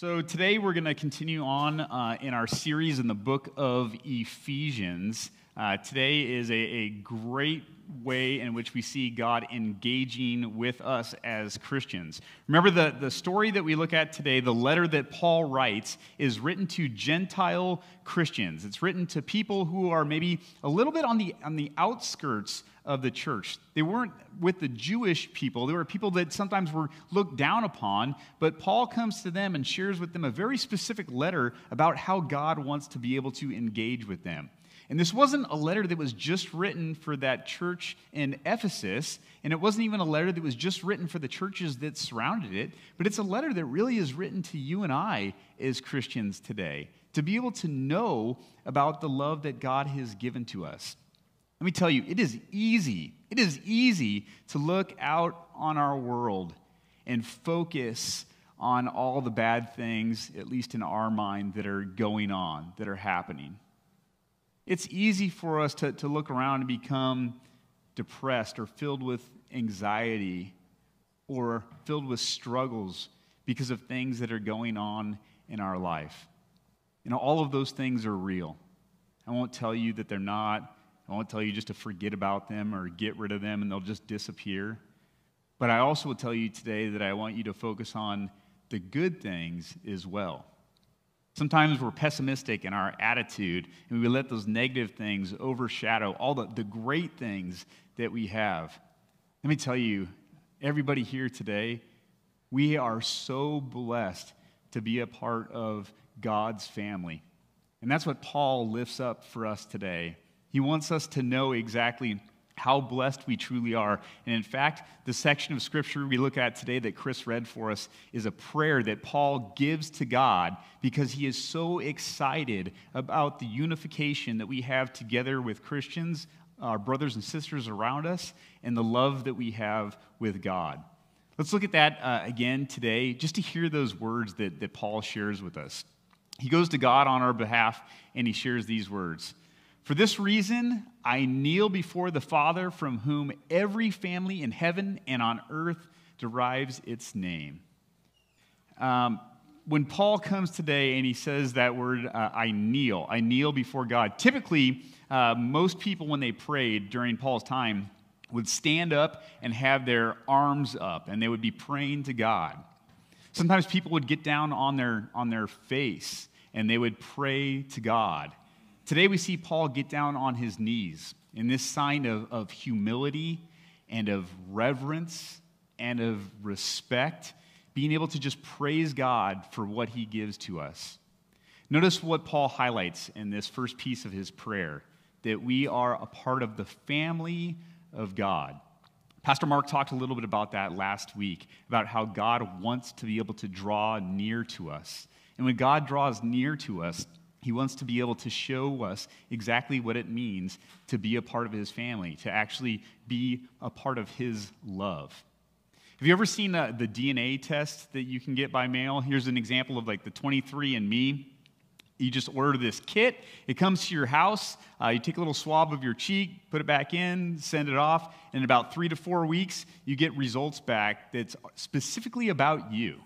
So, today we're going to continue on uh, in our series in the book of Ephesians. Uh, today is a, a, great way in which we see God engaging with us as Christians. Remember, the, the story that we look at today, the letter that Paul writes, is written to Gentile Christians. It's written to people who are maybe a little bit on the, on the outskirts of the church. They weren't with the Jewish people, they were people that sometimes were looked down upon, but Paul comes to them and shares with them a very specific letter about how God wants to be able to engage with them. And this wasn't a letter that was just written for that church in Ephesus, and it wasn't even a letter that was just written for the churches that surrounded it, but it's a letter that really is written to you and I as Christians today, to be able to know about the love that God has given to us. Let me tell you, it is easy, it is easy to look out on our world and focus on all the bad things, at least in our mind, that are going on, that are happening. It's easy for us to, to look around and become depressed or filled with anxiety or filled with struggles because of things that are going on in our life. You know, all of those things are real. I won't tell you that they're not. I won't tell you just to forget about them or get rid of them and they'll just disappear. But I also will tell you today that I want you to focus on the good things as well. Sometimes we're pessimistic in our attitude, and we let those negative things overshadow all the, the great things that we have. Let me tell you, everybody here today, we are so blessed to be a part of God's family. And that's what Paul lifts up for us today. He wants us to know exactly how blessed we truly are. And in fact, the section of scripture we look at today that Chris read for us is a prayer that Paul gives to God because he is so excited about the unification that we have together with Christians, our brothers and sisters around us, and the love that we have with God. Let's look at that uh, again today, just to hear those words that, that Paul shares with us. He goes to God on our behalf and he shares these words. For this reason, I kneel before the Father, from whom every family in heaven and on earth derives its name. Um, when Paul comes today and he says that word, uh, I kneel, I kneel before God, typically, uh, most people, when they prayed during Paul's time, would stand up and have their arms up and they would be praying to God. Sometimes people would get down on their, on their face and they would pray to God. Today we see Paul get down on his knees in this sign of, of humility and of reverence and of respect, being able to just praise God for what he gives to us. Notice what Paul highlights in this first piece of his prayer that we are a part of the family of God. Pastor Mark talked a little bit about that last week, about how God wants to be able to draw near to us. And when God draws near to us, he wants to be able to show us exactly what it means to be a part of his family, to actually be a part of his love. Have you ever seen uh, the DNA test that you can get by mail? Here's an example of like the 23andMe. You just order this kit. It comes to your house. Uh, you take a little swab of your cheek, put it back in, send it off. And in about three to four weeks, you get results back that's specifically about you.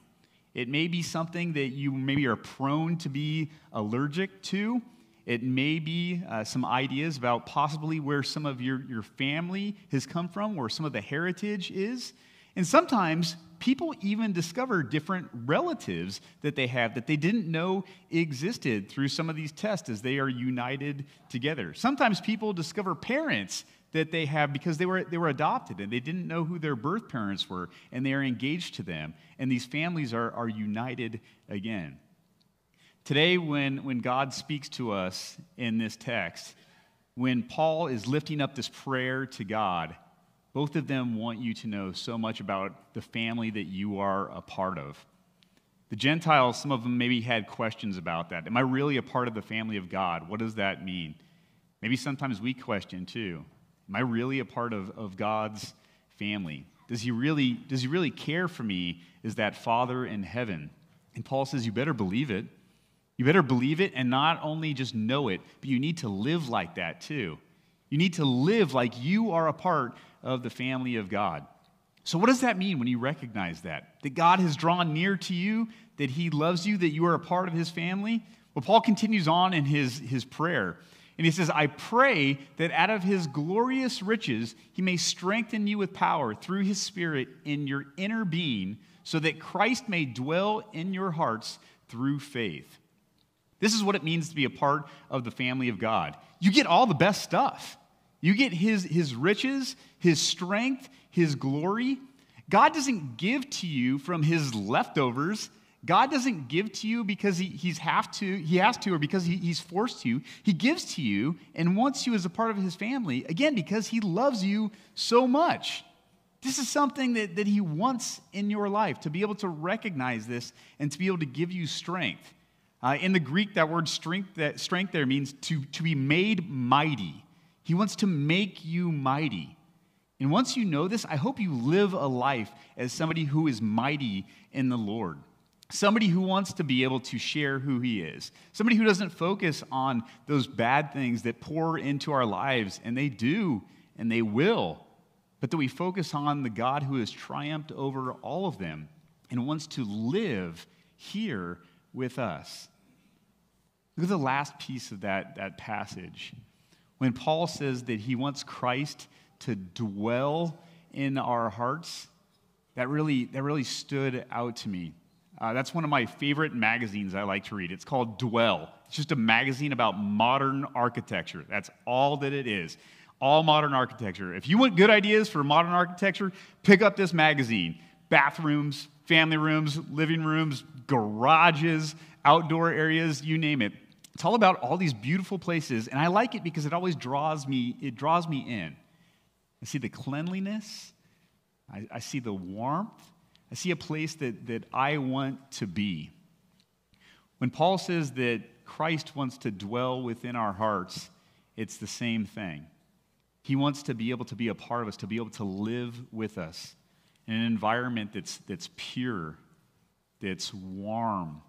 It may be something that you maybe are prone to be allergic to. It may be uh, some ideas about possibly where some of your, your family has come from, where some of the heritage is. And sometimes people even discover different relatives that they have that they didn't know existed through some of these tests as they are united together. Sometimes people discover parents that they have because they were, they were adopted and they didn't know who their birth parents were and they are engaged to them. And these families are, are united again. Today, when, when God speaks to us in this text, when Paul is lifting up this prayer to God, both of them want you to know so much about the family that you are a part of. The Gentiles, some of them maybe had questions about that. Am I really a part of the family of God? What does that mean? Maybe sometimes we question too. Am I really a part of, of God's family? Does he, really, does he really care for me Is that Father in heaven? And Paul says, You better believe it. You better believe it and not only just know it, but you need to live like that too. You need to live like you are a part of the family of God. So, what does that mean when you recognize that? That God has drawn near to you, that He loves you, that you are a part of His family? Well, Paul continues on in his, his prayer. And he says, I pray that out of his glorious riches he may strengthen you with power through his Spirit in your inner being, so that Christ may dwell in your hearts through faith. This is what it means to be a part of the family of God. You get all the best stuff. You get his, his riches, his strength, his glory. God doesn't give to you from his leftovers. God doesn't give to you because he, he's have to, he has to, or because he, he's forced to. He gives to you and wants you as a part of his family, again, because he loves you so much. This is something that, that he wants in your life, to be able to recognize this and to be able to give you strength. Uh, in the Greek, that word strength, that strength there means to, to be made mighty. He wants to make you mighty. And once you know this, I hope you live a life as somebody who is mighty in the Lord. Somebody who wants to be able to share who he is. Somebody who doesn't focus on those bad things that pour into our lives, and they do, and they will. But that we focus on the God who has triumphed over all of them and wants to live here with us. Look at the last piece of that, that passage. When Paul says that he wants Christ to dwell in our hearts, that really, that really stood out to me. Uh, that's one of my favorite magazines I like to read. It's called Dwell. It's just a magazine about modern architecture. That's all that it is. All modern architecture. If you want good ideas for modern architecture, pick up this magazine. Bathrooms, family rooms, living rooms, garages, outdoor areas, you name it. It's all about all these beautiful places, and I like it because it always draws me, it draws me in. I see the cleanliness, I, I see the warmth, I see a place that, that I want to be. When Paul says that Christ wants to dwell within our hearts, it's the same thing. He wants to be able to be a part of us, to be able to live with us in an environment that's, that's pure, that's warm,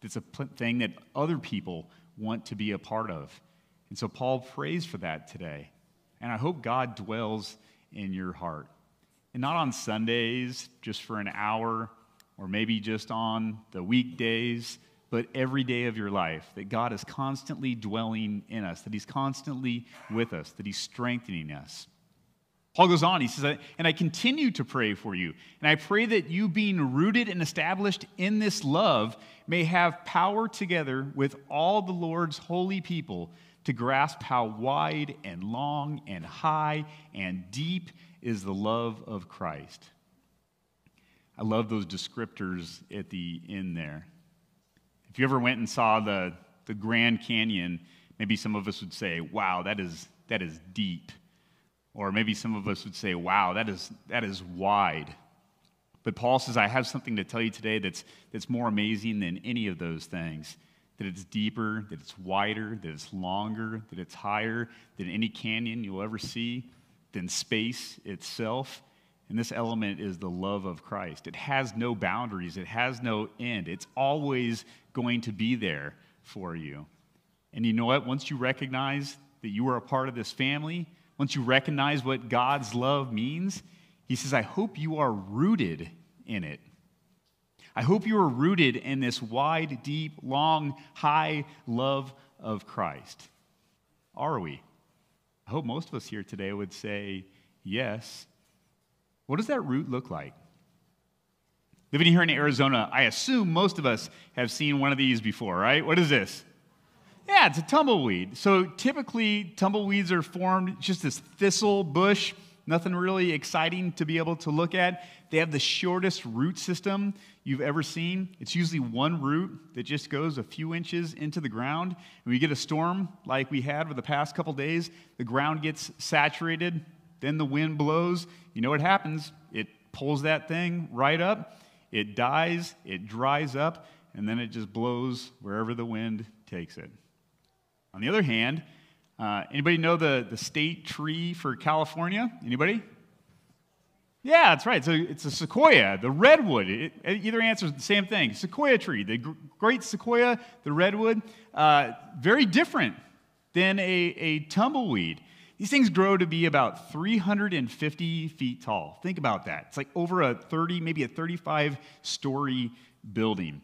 that's a thing that other people want to be a part of. And so Paul prays for that today. And I hope God dwells in your heart. And not on Sundays, just for an hour, or maybe just on the weekdays, but every day of your life, that God is constantly dwelling in us, that He's constantly with us, that He's strengthening us. Paul goes on, he says, And I continue to pray for you. And I pray that you, being rooted and established in this love, may have power together with all the Lord's holy people to grasp how wide and long and high and deep is the love of Christ. I love those descriptors at the end there. If you ever went and saw the, the Grand Canyon, maybe some of us would say, wow, that is, that is deep. Or maybe some of us would say, wow, that is, that is wide. But Paul says, I have something to tell you today that's, that's more amazing than any of those things. That it's deeper, that it's wider, that it's longer, that it's higher than any canyon you'll ever see than space itself. And this element is the love of Christ. It has no boundaries, it has no end. It's always going to be there for you. And you know what? Once you recognize that you are a part of this family, once you recognize what God's love means, he says, I hope you are rooted in it. I hope you are rooted in this wide, deep, long, high love of Christ. Are we? I hope most of us here today would say yes. What does that root look like? Living here in Arizona, I assume most of us have seen one of these before, right? What is this? Yeah, it's a tumbleweed. So typically, tumbleweeds are formed just this thistle bush, nothing really exciting to be able to look at. They have the shortest root system you've ever seen. It's usually one root that just goes a few inches into the ground. When we get a storm like we had for the past couple days, the ground gets saturated, then the wind blows. You know what happens? It pulls that thing right up, it dies, it dries up, and then it just blows wherever the wind takes it. On the other hand, uh, anybody know the, the state tree for California? Anybody? Yeah, that's right. So it's a sequoia, the redwood. It, it either answers the same thing. Sequoia tree, the great sequoia, the redwood, uh, very different than a, a tumbleweed. These things grow to be about 350 feet tall. Think about that. It's like over a 30, maybe a 35 story building.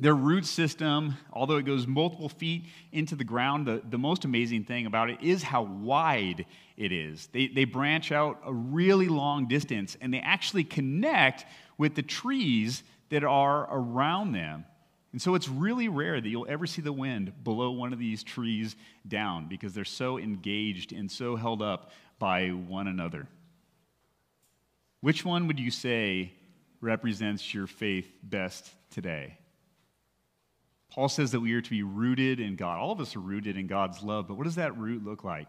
Their root system, although it goes multiple feet into the ground, the, the most amazing thing about it is how wide it is. They, they branch out a really long distance and they actually connect with the trees that are around them. And so it's really rare that you'll ever see the wind blow one of these trees down because they're so engaged and so held up by one another. Which one would you say represents your faith best today? Paul says that we are to be rooted in God. All of us are rooted in God's love, but what does that root look like?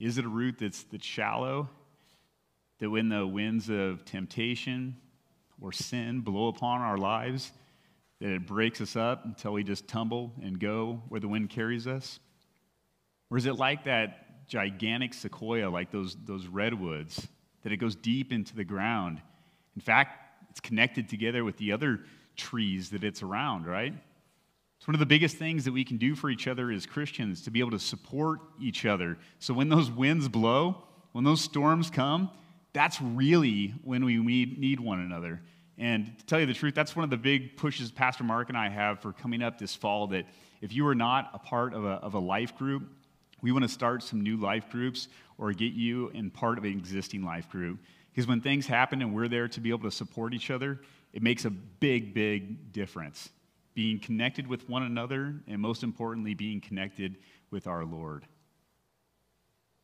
Is it a root that's, that's shallow? That when the winds of temptation or sin blow upon our lives, that it breaks us up until we just tumble and go where the wind carries us? Or is it like that gigantic sequoia, like those, those redwoods, that it goes deep into the ground? In fact, it's connected together with the other trees that it's around, right? It's one of the biggest things that we can do for each other as Christians to be able to support each other. So when those winds blow, when those storms come, that's really when we need one another. And to tell you the truth, that's one of the big pushes Pastor Mark and I have for coming up this fall. That if you are not a part of a, of a life group, we want to start some new life groups or get you in part of an existing life group. Because when things happen and we're there to be able to support each other, it makes a big, big difference being connected with one another, and most importantly, being connected with our Lord.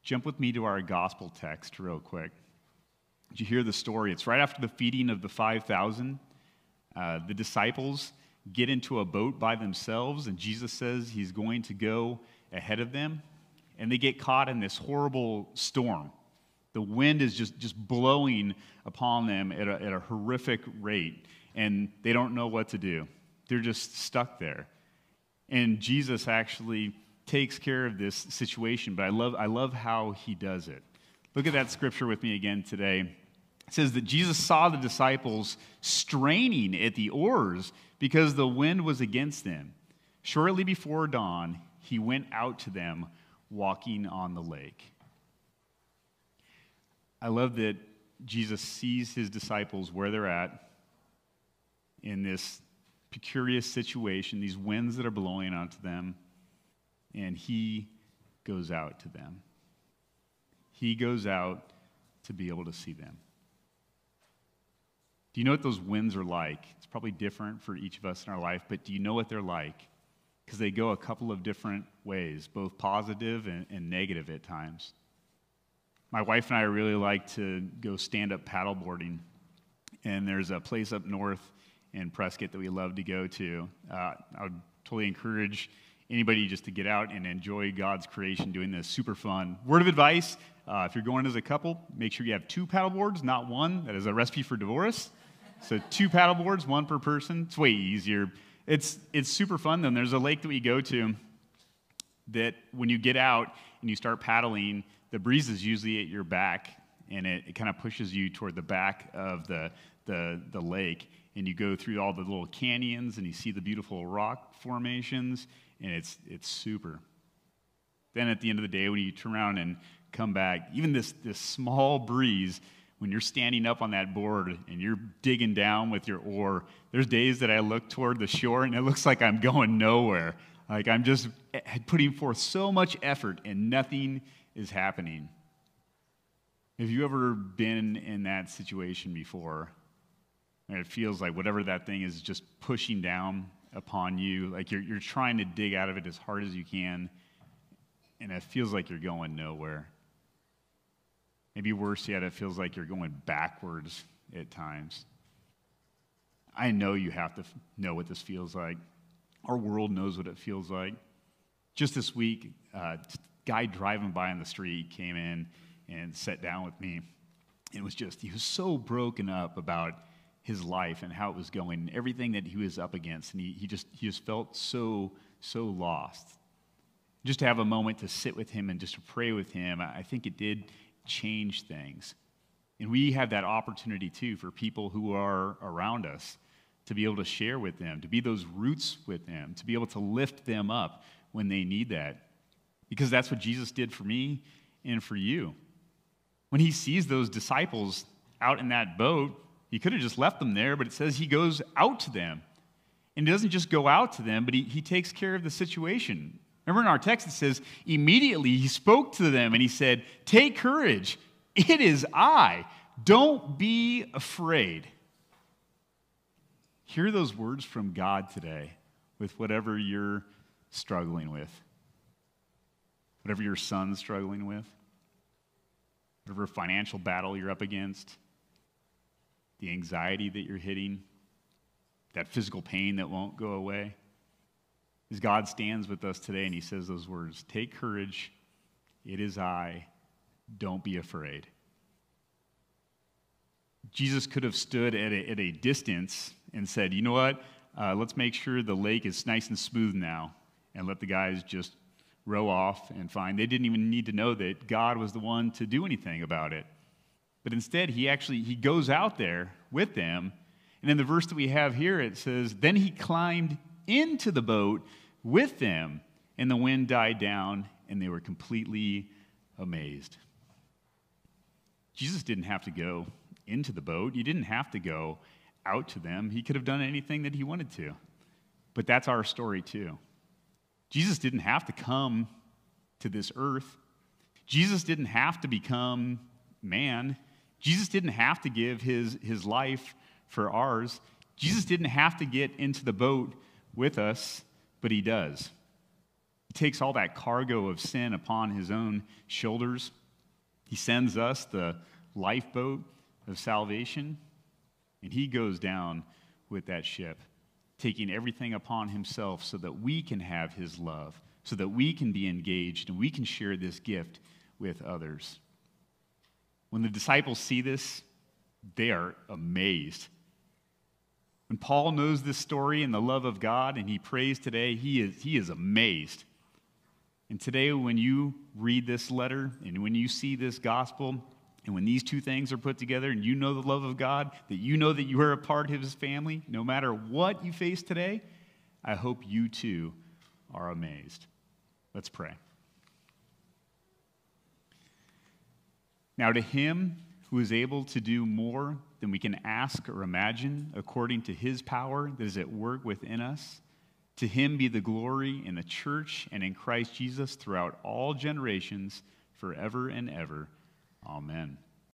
Jump with me to our gospel text real quick. Did you hear the story? It's right after the feeding of the 5,000. Uh, the disciples get into a boat by themselves, and Jesus says he's going to go ahead of them, and they get caught in this horrible storm. The wind is just, just blowing upon them at a, at a horrific rate, and they don't know what to do. They're just stuck there. And Jesus actually takes care of this situation, but I love, I love how he does it. Look at that scripture with me again today. It says that Jesus saw the disciples straining at the oars because the wind was against them. Shortly before dawn, he went out to them walking on the lake. I love that Jesus sees his disciples where they're at in this precarious situation, these winds that are blowing onto them, and he goes out to them. He goes out to be able to see them. Do you know what those winds are like? It's probably different for each of us in our life, but do you know what they're like? Because they go a couple of different ways, both positive and, and negative at times. My wife and I really like to go stand up paddleboarding. And there's a place up north in Prescott that we love to go to. Uh, I would totally encourage anybody just to get out and enjoy God's creation doing this. Super fun. Word of advice uh, if you're going as a couple, make sure you have two paddle boards, not one. That is a recipe for divorce. So, two paddle boards, one per person. It's way easier. It's, it's super fun, then. There's a lake that we go to that when you get out and you start paddling, the breeze is usually at your back and it, it kind of pushes you toward the back of the, the, the lake and you go through all the little canyons and you see the beautiful rock formations, and it's, it's super. Then at the end of the day, when you turn around and come back, even this, this small breeze, when you're standing up on that board and you're digging down with your oar, there's days that I look toward the shore and it looks like I'm going nowhere. Like I'm just putting forth so much effort and nothing is happening. Have you ever been in that situation before? And it feels like whatever that thing is just pushing down upon you. Like you're, you're trying to dig out of it as hard as you can, and it feels like you're going nowhere. Maybe worse yet, it feels like you're going backwards at times. I know you have to know what this feels like. Our world knows what it feels like. Just this week, uh, guy driving by on the street came in and sat down with me. And it was just, he was so broken up about his life and how it was going, and everything that he was up against. And he, he, just, he just felt so, so lost. Just to have a moment to sit with him and just to pray with him, I think it did change things. And we have that opportunity too for people who are around us to be able to share with them, to be those roots with them, to be able to lift them up when they need that. Because that's what Jesus did for me, and for you. When he sees those disciples out in that boat, he could have just left them there, but it says he goes out to them. And he doesn't just go out to them, but he, he takes care of the situation. Remember in our text, it says, immediately he spoke to them and he said, Take courage. It is I. Don't be afraid. Hear those words from God today with whatever you're struggling with, whatever your son's struggling with, whatever financial battle you're up against, the anxiety that you're hitting, that physical pain that won't go away. As God stands with us today and he says those words Take courage, it is I, don't be afraid. Jesus could have stood at a, at a distance and said, You know what? Uh, let's make sure the lake is nice and smooth now and let the guys just row off and find. They didn't even need to know that God was the one to do anything about it. But instead, he actually he goes out there with them. And in the verse that we have here, it says, Then he climbed into the boat with them, and the wind died down, and they were completely amazed. Jesus didn't have to go into the boat. He didn't have to go out to them. He could have done anything that he wanted to. But that's our story too. Jesus didn't have to come to this earth. Jesus didn't have to become man. Jesus didn't have to give his, his life for ours. Jesus didn't have to get into the boat with us, but he does. He takes all that cargo of sin upon his own shoulders. He sends us the lifeboat of salvation, and he goes down with that ship, taking everything upon himself so that we can have his love, so that we can be engaged and we can share this gift with others. When the disciples see this, they are amazed. When Paul knows this story and the love of God and he prays today, he is, he is amazed. And today, when you read this letter and when you see this gospel, and when these two things are put together and you know the love of God, that you know that you are a part of his family, no matter what you face today, I hope you too are amazed. Let's pray. Now, to him who is able to do more than we can ask or imagine, according to his power that is at work within us, to him be the glory in the church and in Christ Jesus throughout all generations, forever and ever. Amen.